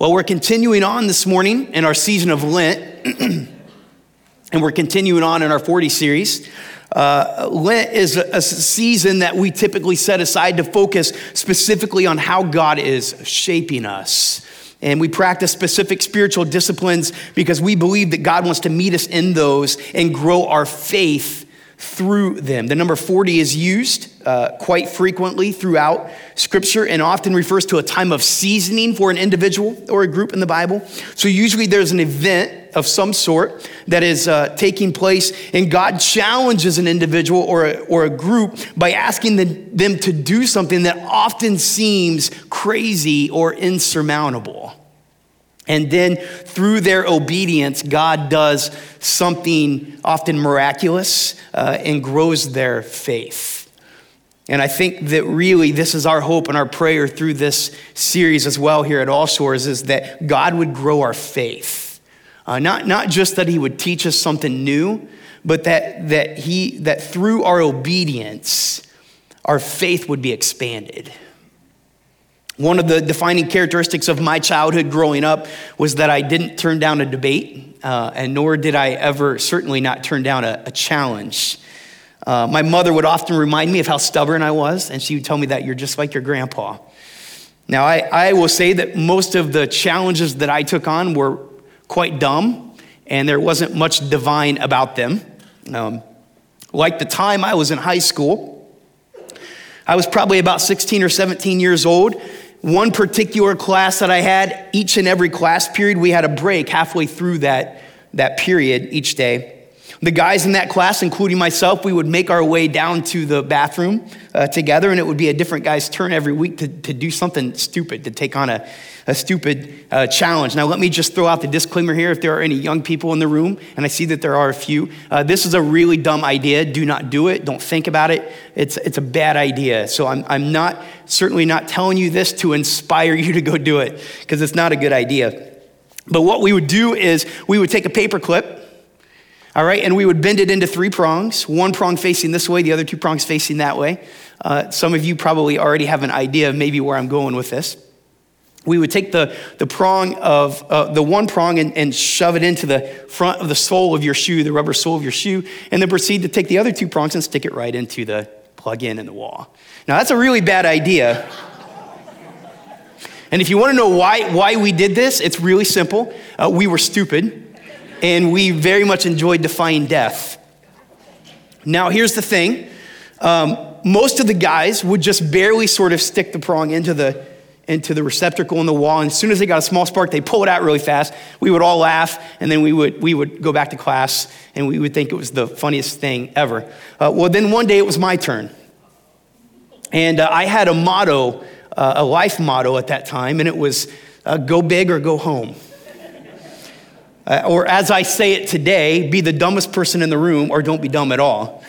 Well, we're continuing on this morning in our season of Lent, and we're continuing on in our 40 series. Uh, Lent is a, a season that we typically set aside to focus specifically on how God is shaping us. And we practice specific spiritual disciplines because we believe that God wants to meet us in those and grow our faith through them. The number 40 is used uh, quite frequently throughout Scripture and often refers to a time of seasoning for an individual or a group in the Bible. So usually there's an event of some sort that is uh, taking place, and God challenges an individual or a, or a group by asking the, them to do something that often seems crazy or insurmountable. And then through their obedience, God does something often miraculous uh, and grows their faith. And I think that really this is our hope and our prayer through this series as well here at All Shores is that God would grow our faith. Uh, not, not just that He would teach us something new, but that, that, he, that through our obedience, our faith would be expanded. One of the defining characteristics of my childhood growing up was that I didn't turn down a debate, uh, and nor did I ever, certainly not turn down a, a challenge. Uh, my mother would often remind me of how stubborn I was, and she would tell me that you're just like your grandpa. Now, I, I will say that most of the challenges that I took on were quite dumb, and there wasn't much divine about them. Um, like the time I was in high school, I was probably about 16 or 17 years old, one particular class that I had, each and every class period, we had a break halfway through that, that period each day. The guys in that class, including myself, we would make our way down to the bathroom uh, together, and it would be a different guy's turn every week to, to do something stupid, to take on a, a stupid uh, challenge. Now, let me just throw out the disclaimer here if there are any young people in the room, and I see that there are a few. Uh, this is a really dumb idea. Do not do it. Don't think about it. It's, it's a bad idea. So, I'm, I'm not, certainly not telling you this to inspire you to go do it, because it's not a good idea. But what we would do is we would take a paper clip all right, and we would bend it into three prongs, one prong facing this way, the other two prongs facing that way. Uh, some of you probably already have an idea of maybe where I'm going with this. We would take the, the prong of uh, the one prong and, and shove it into the front of the sole of your shoe, the rubber sole of your shoe, and then proceed to take the other two prongs and stick it right into the plug in in the wall. Now, that's a really bad idea. And if you want to know why, why we did this, it's really simple. Uh, we were stupid and we very much enjoyed defying death. Now, here's the thing um, most of the guys would just barely sort of stick the prong into the into the receptacle in the wall. And as soon as they got a small spark, they pull it out really fast. We would all laugh, and then we would, we would go back to class, and we would think it was the funniest thing ever. Uh, well, then one day it was my turn. And uh, I had a motto, uh, a life motto at that time, and it was uh, go big or go home. Uh, or as I say it today, be the dumbest person in the room or don't be dumb at all.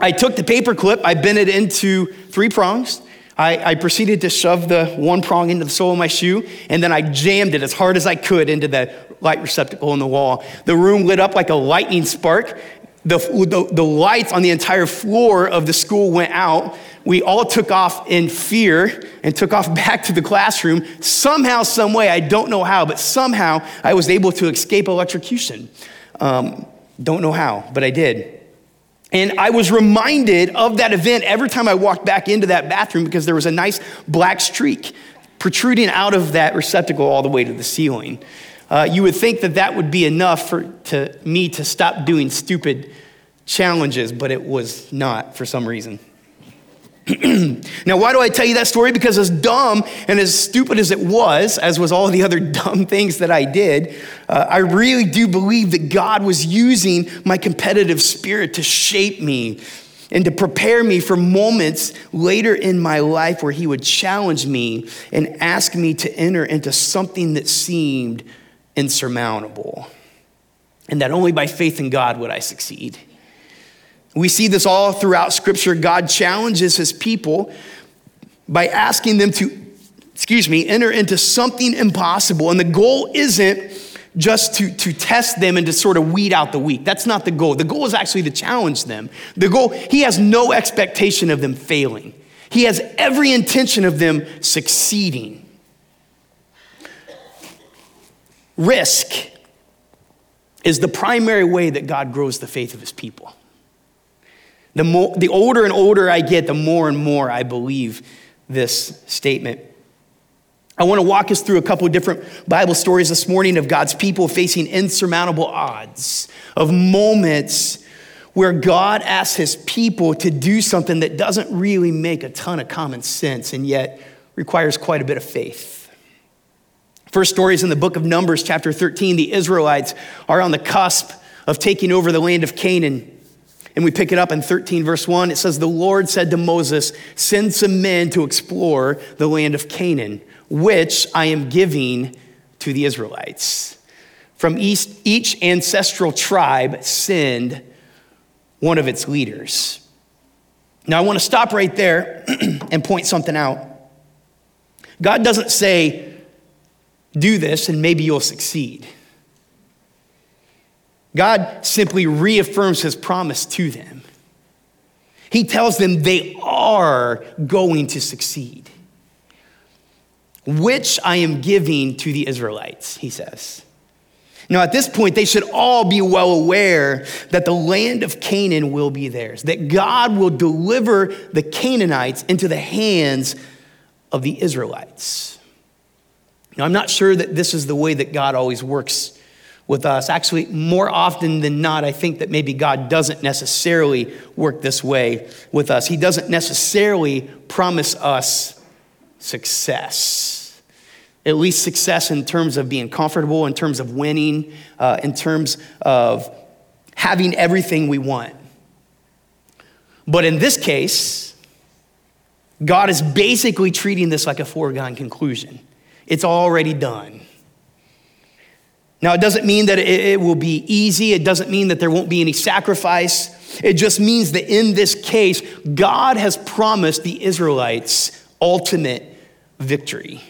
I took the paper clip, I bent it into three prongs. I, I, proceeded to shove the one prong into the sole of my shoe, and then I jammed it as hard as I could into the light receptacle in the wall. The room lit up like a lightning spark. The, the, the lights on the entire floor of the school went out, we all took off in fear and took off back to the classroom. Somehow, some way, I don't know how, but somehow I was able to escape electrocution. Um, don't know how, but I did. And I was reminded of that event every time I walked back into that bathroom because there was a nice black streak protruding out of that receptacle all the way to the ceiling. Uh, you would think that that would be enough for to me to stop doing stupid challenges, but it was not for some reason. now, why do I tell you that story? Because as dumb and as stupid as it was, as was all the other dumb things that I did, uh, I really do believe that God was using my competitive spirit to shape me and to prepare me for moments later in my life where He would challenge me and ask me to enter into something that seemed insurmountable. And that only by faith in God would I succeed. We see this all throughout Scripture. God challenges his people by asking them to, excuse me, enter into something impossible. And the goal isn't just to, to test them and to sort of weed out the weak. That's not the goal. The goal is actually to challenge them. The goal, he has no expectation of them failing, he has every intention of them succeeding. Risk is the primary way that God grows the faith of his people. The, more, the older and older I get, the more and more I believe this statement. I want to walk us through a couple of different Bible stories this morning of God's people facing insurmountable odds, of moments where God asks his people to do something that doesn't really make a ton of common sense and yet requires quite a bit of faith. First story is in the book of Numbers, chapter 13. The Israelites are on the cusp of taking over the land of Canaan. And we pick it up in 13, verse 1. It says, The Lord said to Moses, Send some men to explore the land of Canaan, which I am giving to the Israelites. From each ancestral tribe, send one of its leaders. Now, I want to stop right there and point something out. God doesn't say, do this and maybe you'll succeed. God simply reaffirms his promise to them. He tells them they are going to succeed, which I am giving to the Israelites, he says. Now, at this point, they should all be well aware that the land of Canaan will be theirs, that God will deliver the Canaanites into the hands of the Israelites. Now, I'm not sure that this is the way that God always works with us. Actually, more often than not, I think that maybe God doesn't necessarily work this way with us. He doesn't necessarily promise us success. At least success in terms of being comfortable, in terms of winning, uh, in terms of having everything we want. But in this case, God is basically treating this like a foregone conclusion. It's already done. Now, it doesn't mean that it, will be easy. It doesn't mean that there won't be any sacrifice. It just means that in this case, God has promised the Israelites ultimate victory.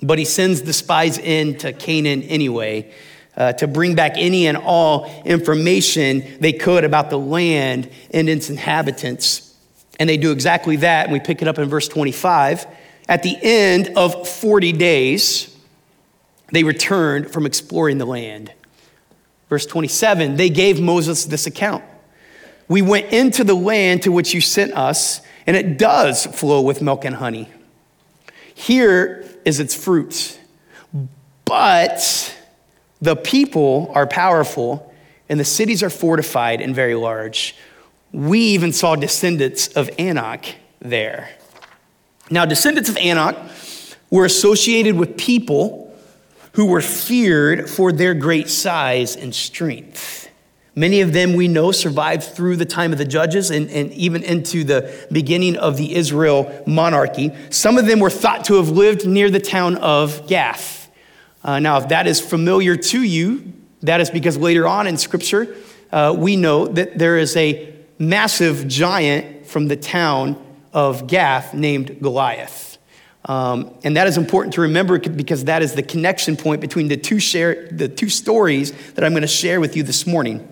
But he sends the spies in to Canaan anyway uh, to bring back any and all information they could about the land and its inhabitants. And they do exactly that. And we pick it up in verse 25. At the end of 40 days, they returned from exploring the land. Verse 27 they gave Moses this account We went into the land to which you sent us, and it does flow with milk and honey. Here is its fruit. But the people are powerful, and the cities are fortified and very large. We even saw descendants of Anak there. Now, descendants of Anak were associated with people who were feared for their great size and strength. Many of them we know survived through the time of the judges and, and even into the beginning of the Israel monarchy. Some of them were thought to have lived near the town of Gath. Uh, now, if that is familiar to you, that is because later on in Scripture, uh, we know that there is a massive giant from the town of Gath named Goliath. Um, and that is important to remember because that is the connection point between the two, share, the two stories that I'm going to share with you this morning.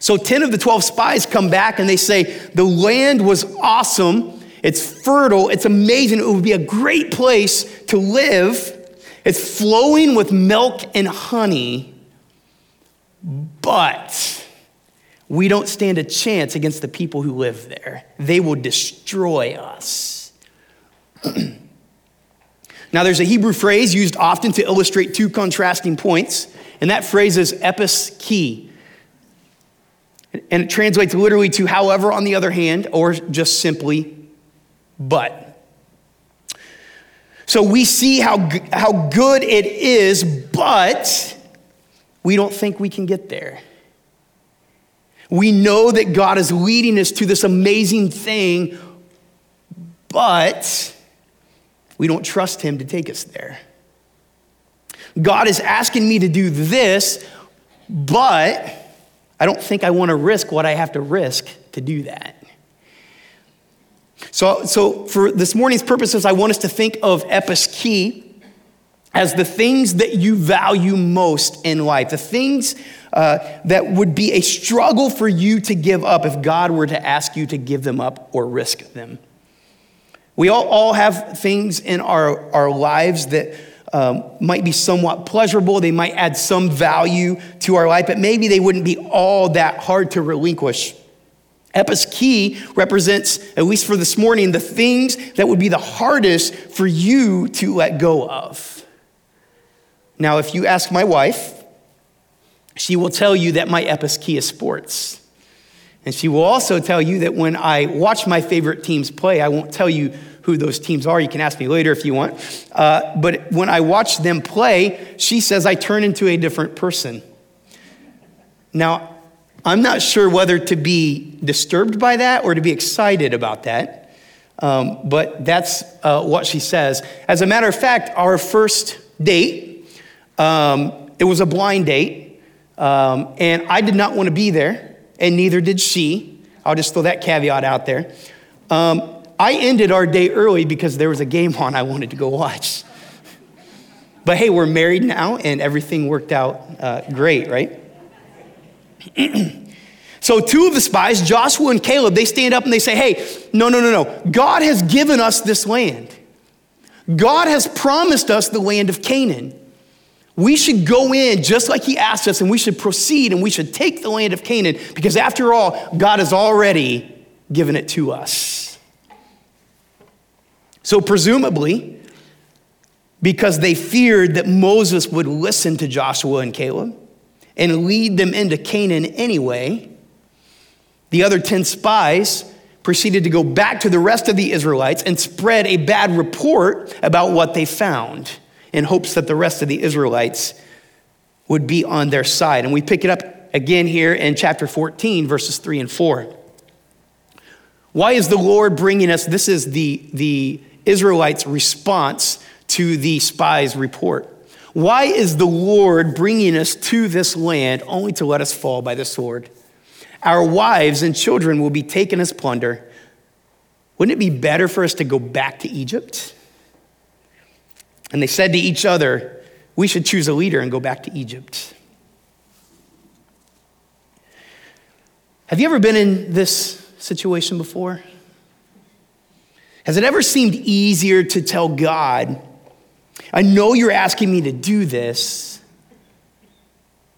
So 10 of the 12 spies come back and they say, The land was awesome. It's fertile. It's amazing. It would be a great place to live. It's flowing with milk and honey. But we don't stand a chance against the people who live there. They will destroy us. now, there's a Hebrew phrase used often to illustrate two contrasting points, and that phrase is epis ki. And it translates literally to however, on the other hand, or just simply but. So we see how, how good it is, but we don't think we can get there. We know that God is leading us to this amazing thing, but we don't trust Him to take us there. God is asking me to do this, but I don't think I want to risk what I have to risk to do that. So, so for this morning's purposes, I want us to think of epis ki as the things that you value most in life, the things uh, that would be a struggle for you to give up if God were to ask you to give them up or risk them. We all, all have things in our, our lives that um, might be somewhat pleasurable, they might add some value to our life, but maybe they wouldn't be all that hard to relinquish. Episkey represents, at least for this morning, the things that would be the hardest for you to let go of. Now, if you ask my wife, she will tell you that my episkey is sports. And she will also tell you that when I watch my favorite teams play, I won't tell you who those teams are. You can ask me later if you want. Uh, but when I watch them play, she says I turn into a different person. Now, I'm not sure whether to be disturbed by that or to be excited about that, um, but that's uh, what she says. As a matter of fact, our first date, um, it was a blind date, um, and I did not want to be there, and neither did she. I'll just throw that caveat out there. Um, I ended our day early because there was a game on I wanted to go watch. But hey, we're married now, and everything worked out uh, great, right? so, two of the spies, Joshua and Caleb, they stand up and they say, Hey, no, no, no, no. God has given us this land. God has promised us the land of Canaan. We should go in just like He asked us, and we should proceed and we should take the land of Canaan because, after all, God has already given it to us. So, presumably, because they feared that Moses would listen to Joshua and Caleb, and lead them into Canaan anyway, the other 10 spies proceeded to go back to the rest of the Israelites and spread a bad report about what they found in hopes that the rest of the Israelites would be on their side. And we pick it up again here in chapter 14, verses 3 and 4. Why is the Lord bringing us? This is the, the Israelites' response to the spies' report. Why is the Lord bringing us to this land only to let us fall by the sword? Our wives and children will be taken as plunder. Wouldn't it be better for us to go back to Egypt? And they said to each other, We should choose a leader and go back to Egypt. Have you ever been in this situation before? Has it ever seemed easier to tell God, I know you're asking me to do this,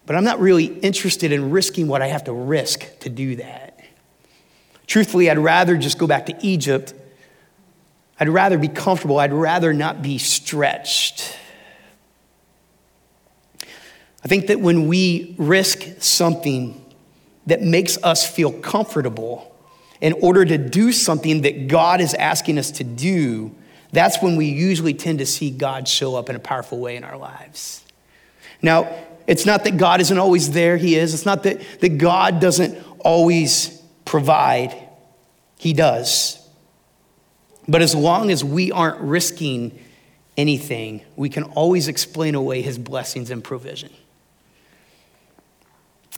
but I'm not really interested in risking what I have to risk to do that. Truthfully, I'd rather just go back to Egypt. I'd rather be comfortable. I'd rather not be stretched. I think that when we risk something that makes us feel comfortable in order to do something that God is asking us to do, that's when we usually tend to see God show up in a powerful way in our lives. Now, it's not that God isn't always there, He is. It's not that, that God doesn't always provide, He does. But as long as we aren't risking anything, we can always explain away His blessings and provision.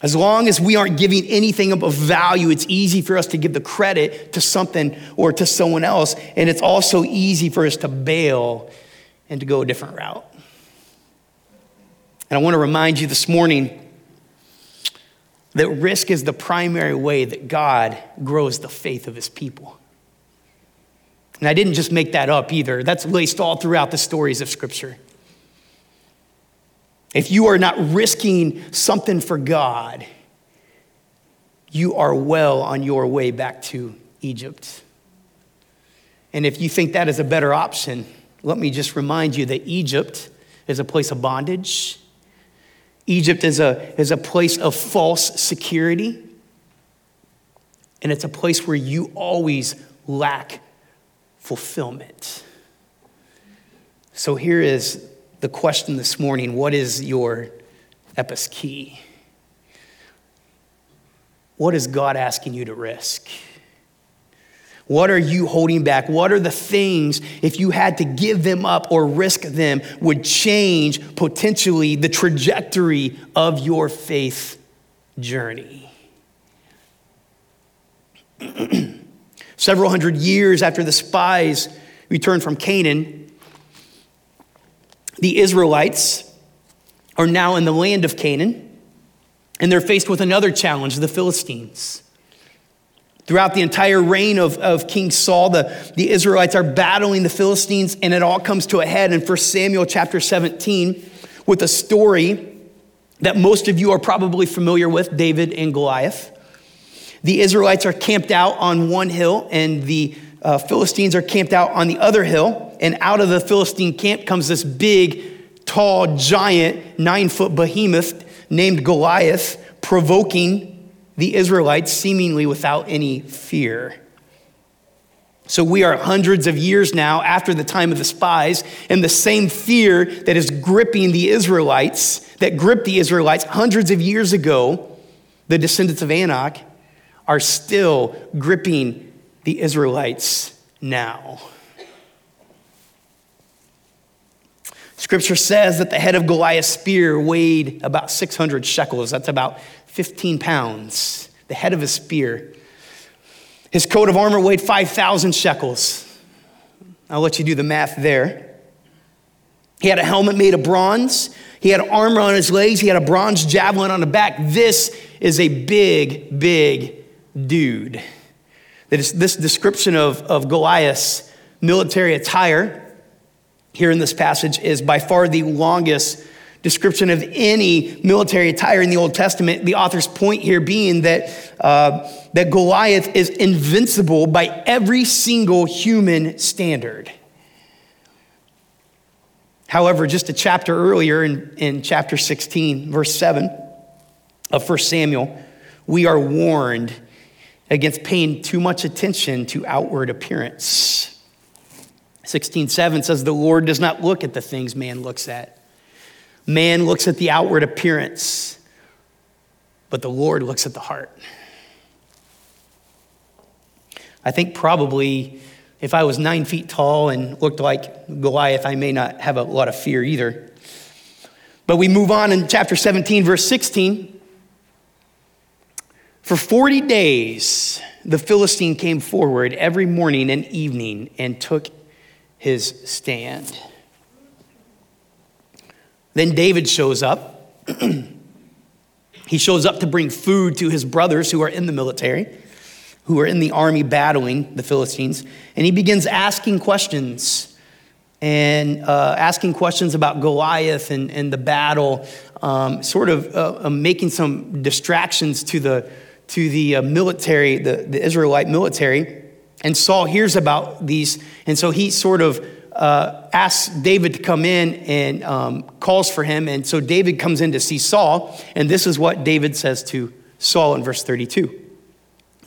As long as we aren't giving anything of value, it's easy for us to give the credit to something or to someone else. And it's also easy for us to bail and to go a different route. And I want to remind you this morning that risk is the primary way that God grows the faith of his people. And I didn't just make that up either, that's laced all throughout the stories of Scripture. If you are not risking something for God, you are well on your way back to Egypt. And if you think that is a better option, let me just remind you that Egypt is a place of bondage. Egypt is a, is a place of false security. And it's a place where you always lack fulfillment. So here is the question this morning what is your episkey? What is God asking you to risk? What are you holding back? What are the things, if you had to give them up or risk them, would change potentially the trajectory of your faith journey? Several hundred years after the spies returned from Canaan, the Israelites are now in the land of Canaan, and they're faced with another challenge the Philistines. Throughout the entire reign of, of King Saul, the, the Israelites are battling the Philistines, and it all comes to a head in 1 Samuel chapter 17 with a story that most of you are probably familiar with David and Goliath. The Israelites are camped out on one hill, and the uh, Philistines are camped out on the other hill. And out of the Philistine camp comes this big, tall, giant, nine foot behemoth named Goliath, provoking the Israelites seemingly without any fear. So we are hundreds of years now after the time of the spies, and the same fear that is gripping the Israelites, that gripped the Israelites hundreds of years ago, the descendants of Anak, are still gripping the Israelites now. Scripture says that the head of Goliath's spear weighed about 600 shekels. That's about 15 pounds, the head of his spear. His coat of armor weighed 5,000 shekels. I'll let you do the math there. He had a helmet made of bronze. He had armor on his legs. He had a bronze javelin on the back. This is a big, big dude. That is this description of, of Goliath's military attire here in this passage is by far the longest description of any military attire in the Old Testament. The author's point here being that, uh, that Goliath is invincible by every single human standard. However, just a chapter earlier in, in chapter 16, verse 7 of 1 Samuel, we are warned against paying too much attention to outward appearance. 16:7 says the Lord does not look at the things man looks at. Man looks at the outward appearance, but the Lord looks at the heart. I think probably if I was nine feet tall and looked like Goliath, I may not have a lot of fear either. But we move on in chapter 17, verse 16. For 40 days, the Philistine came forward every morning and evening and took his stand. Then David shows up. he shows up to bring food to his brothers who are in the military, who are in the army battling the Philistines. And he begins asking questions and uh, asking questions about Goliath and, and the battle, um, sort of uh, uh, making some distractions to the, to the uh, military, the, the Israelite military. And Saul hears about these, and so he sort of uh, asks David to come in and um, calls for him. And so David comes in to see Saul, and this is what David says to Saul in verse 32.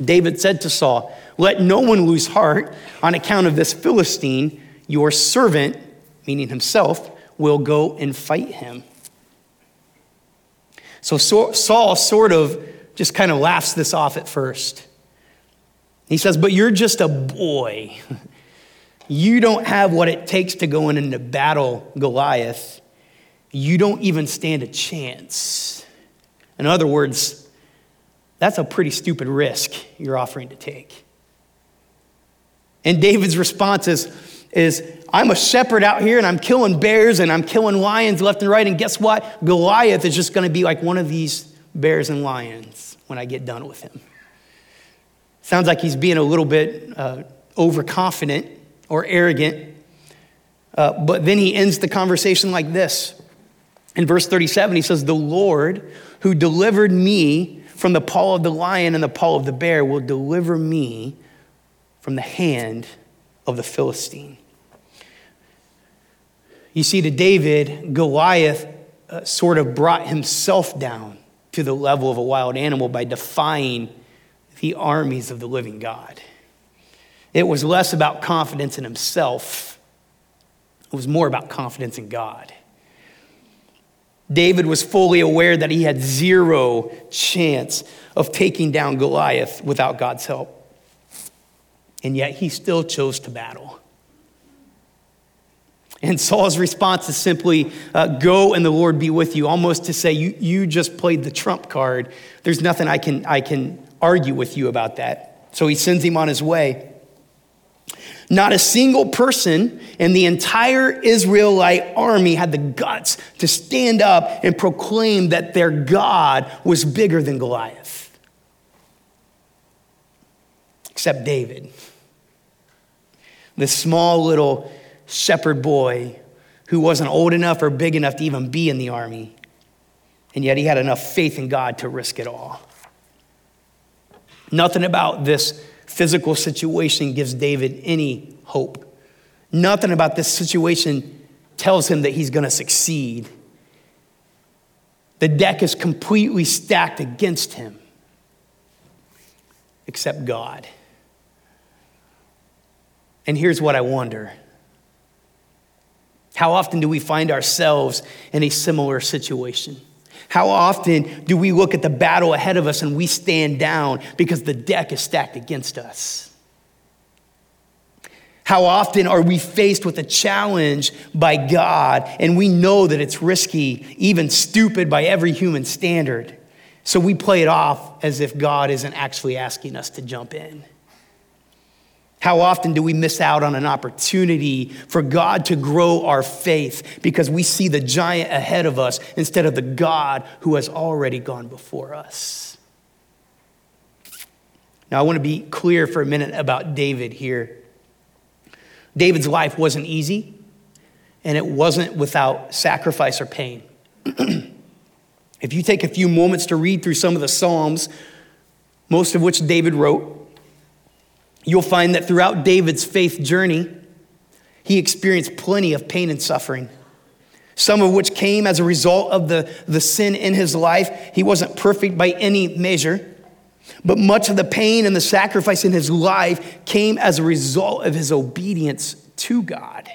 David said to Saul, Let no one lose heart on account of this Philistine. Your servant, meaning himself, will go and fight him. So Saul sort of just kind of laughs this off at first. He says, But you're just a boy. You don't have what it takes to go in and to battle Goliath. You don't even stand a chance. In other words, that's a pretty stupid risk you're offering to take. And David's response is, is I'm a shepherd out here and I'm killing bears and I'm killing lions left and right. And guess what? Goliath is just going to be like one of these bears and lions when I get done with him. Sounds like he's being a little bit uh, overconfident or arrogant. Uh, but then he ends the conversation like this. In verse 37, he says, The Lord who delivered me from the paw of the lion and the paw of the bear will deliver me from the hand of the Philistine. You see, to David, Goliath uh, sort of brought himself down to the level of a wild animal by defying the armies of the living God. It was less about confidence in himself, it was more about confidence in God. David was fully aware that he had zero chance of taking down Goliath without God's help. And yet he still chose to battle. And Saul's response is simply, uh, Go and the Lord be with you, almost to say, you, you just played the trump card. There's nothing I can, I can argue with you about that. So he sends him on his way. Not a single person in the entire Israelite army had the guts to stand up and proclaim that their God was bigger than Goliath. except David. This small little shepherd boy who wasn't old enough or big enough to even be in the army. And yet he had enough faith in God to risk it all. Nothing about this physical situation gives David any hope. Nothing about this situation tells him that he's going to succeed. The deck is completely stacked against him, except God. And here's what I wonder How often do we find ourselves in a similar situation? How often do we look at the battle ahead of us and we stand down because the deck is stacked against us? How often are we faced with a challenge by God and we know that it's risky, even stupid by every human standard? So we play it off as if God isn't actually asking us to jump in. How often do we miss out on an opportunity for God to grow our faith because we see the giant ahead of us instead of the God who has already gone before us? Now, I want to be clear for a minute about David here. David's life wasn't easy, and it wasn't without sacrifice or pain. if you take a few moments to read through some of the Psalms, most of which David wrote, You'll find that throughout David's faith journey, he experienced plenty of pain and suffering, some of which came as a result of the, the sin in his life. He wasn't perfect by any measure, but much of the pain and the sacrifice in his life came as a result of his obedience to God.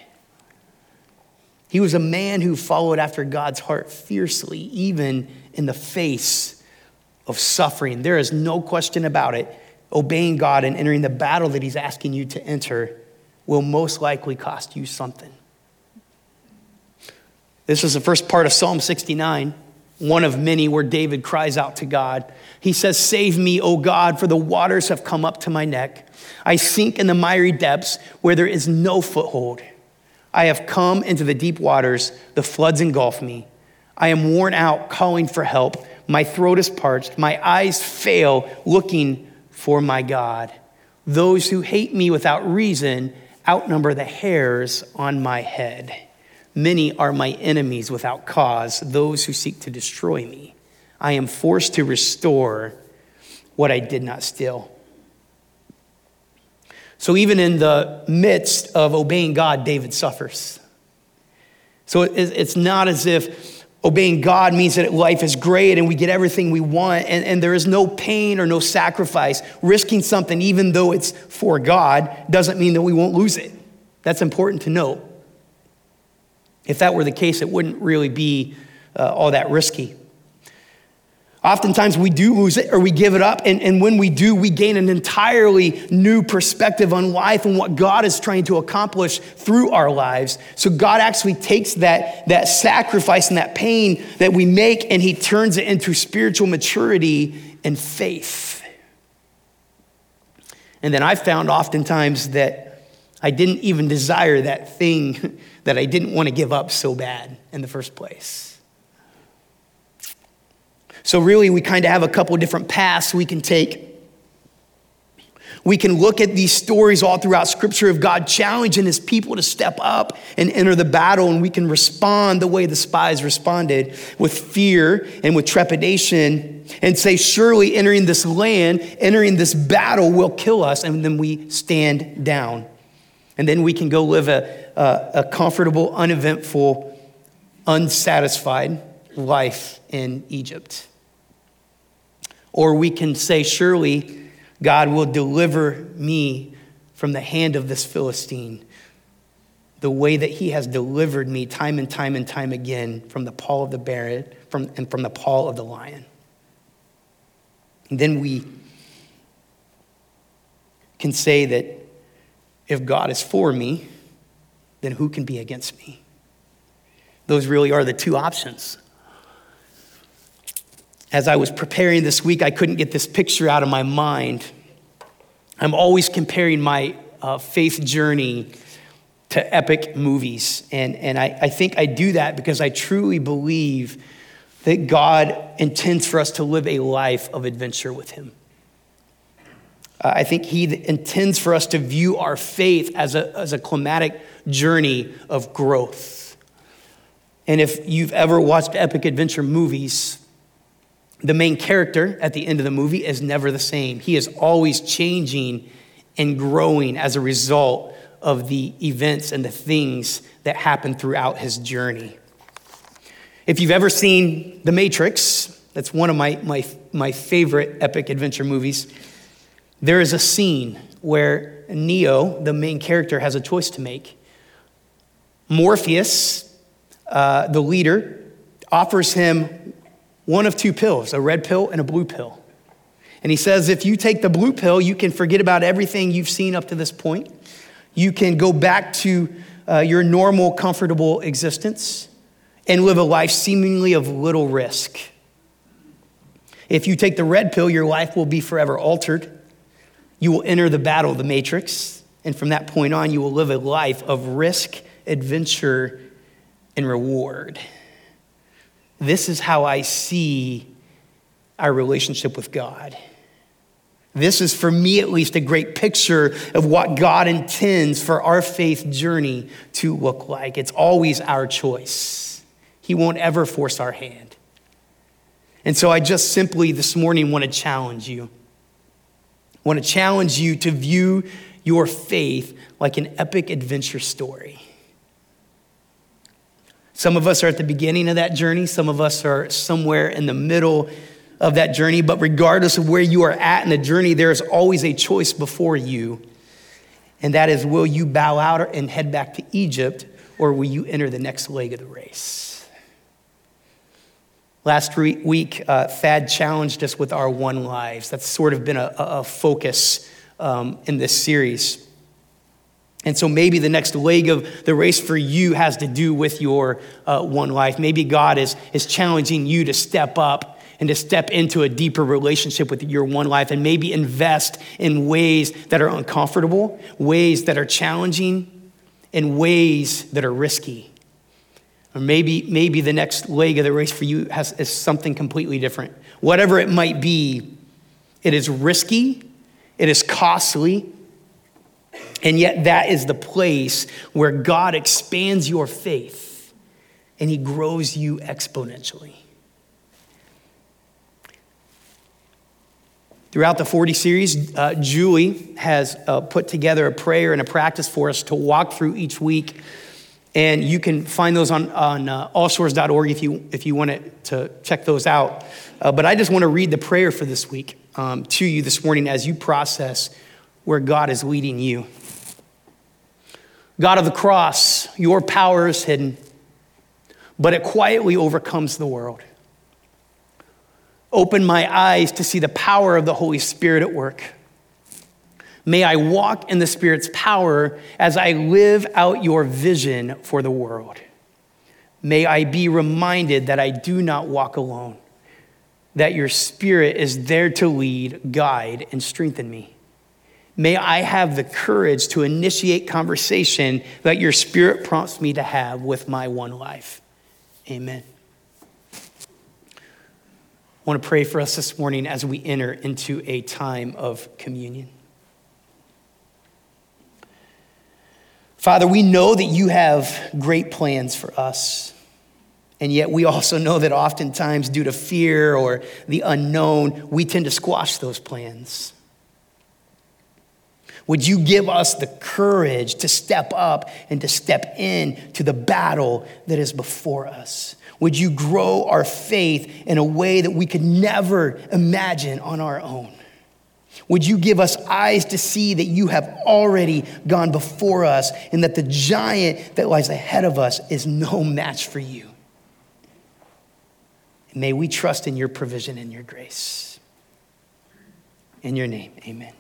He was a man who followed after God's heart fiercely, even in the face of suffering. There is no question about it obeying God and entering the battle that He's asking you to enter will most likely cost you something. This is the first part of Psalm 69, one of many where David cries out to God. He says, Save me, O God, for the waters have come up to my neck. I sink in the miry depths where there is no foothold. I have come into the deep waters, the floods engulf me. I am worn out, calling for help. My throat is parched, my eyes fail, looking for my God. Those who hate me without reason outnumber the hairs on my head. Many are my enemies without cause, those who seek to destroy me. I am forced to restore what I did not steal. So, even in the midst of obeying God, David suffers. So, it's not as if Obeying God means that life is great and we get everything we want, and, and there is no pain or no sacrifice. Risking something, even though it's for God, doesn't mean that we won't lose it. That's important to note. If that were the case, it wouldn't really be uh, all that risky. Oftentimes we do lose it or we give it up, and, and when we do, we gain an entirely new perspective on life and what God is trying to accomplish through our lives. So God actually takes that, that sacrifice and that pain that we make and He turns it into spiritual maturity and faith. And then I found oftentimes that I didn't even desire that thing that I didn't want to give up so bad in the first place. So, really, we kind of have a couple different paths we can take. We can look at these stories all throughout Scripture of God challenging his people to step up and enter the battle, and we can respond the way the spies responded with fear and with trepidation and say, Surely entering this land, entering this battle will kill us, and then we stand down. And then we can go live a, a, a comfortable, uneventful, unsatisfied life in Egypt. Or we can say, Surely God will deliver me from the hand of this Philistine, the way that he has delivered me time and time and time again from the paw of the bear from, and from the paw of the lion. And then we can say that if God is for me, then who can be against me? Those really are the two options as I was preparing this week, I couldn't get this picture out of my mind. I'm always comparing my uh, faith journey to epic movies. And, and I, I think I do that because I truly believe that God intends for us to live a life of adventure with Him. Uh, I think he intends for us to view our faith as a, as a climatic journey of growth. And if you've ever watched epic adventure movies, the main character at the end of the movie is never the same. He is always changing and growing as a result of the events and the things that happen throughout his journey. If you've ever seen The Matrix, that's one of my, my, my favorite epic adventure movies. There is a scene where Neo, the main character, has a choice to make. Morpheus, uh, the leader, offers him one of two pills a red pill and a blue pill. And he says, if you take the blue pill, you can forget about everything you've seen up to this point. You can go back to uh, your normal, comfortable existence and live a life seemingly of little risk. If you take the red pill, your life will be forever altered. You will enter the battle of the matrix, and from that point on, you will live a life of risk, adventure, and reward. This is how I see our relationship with God. This is, for me at least, a great picture of what God intends for our faith journey to look like. It's always our choice, He won't ever force our hand. And so I just simply this morning want to challenge you. I want to challenge you to view your faith like an epic adventure story. Some of us are at the beginning of that journey, some of us are somewhere in the middle of that journey, but regardless of where you are at in the journey, there is always a choice before you. And that is will you bow out and head back to Egypt, or will you enter the next leg of the race? Last week, uh, Thad challenged us with our one lives. That's sort of been a, a focus um, in this series. And so maybe the next leg of the race for you has to do with your uh, one life. Maybe God is, is challenging you to step up and to step into a deeper relationship with your one life and maybe invest in ways that are uncomfortable, ways that are challenging, and ways that are risky. Or maybe, maybe the next leg of the race for you has, is something completely different. Whatever it might be, it is risky, it is costly, and yet that is the place where God expands your faith and He grows you exponentially. Throughout the 40 series, uh, Julie has uh, put together a prayer and a practice for us to walk through each week and you can find those on, on uh, if you, if you want to check those out. Uh, but I just want to read the prayer for this week um, to you this morning as you process where God is leading you. God of the cross, your power is hidden, but it quietly overcomes the world. Open my eyes to see the power of the Holy Spirit at work May I walk in the Spirit's power as I live out your vision for the world. May I be reminded that I do not walk alone, that your Spirit is there to lead, guide, and strengthen me. May I have the courage to initiate conversation that your Spirit prompts me to have with my one life. Amen. I want to pray for us this morning as we enter into a time of communion. Father, we know that you have great plans for us. And yet, we also know that oftentimes, due to fear or the unknown, we tend to squash those plans. Would you give us the courage to step up and to step in to the battle that is before us? Would you grow our faith in a way that we could never imagine on our own? Would you give us eyes to see that you have already gone before us and that the giant that lies ahead of us is no match for you? May we trust in your provision and your grace. In your name, amen.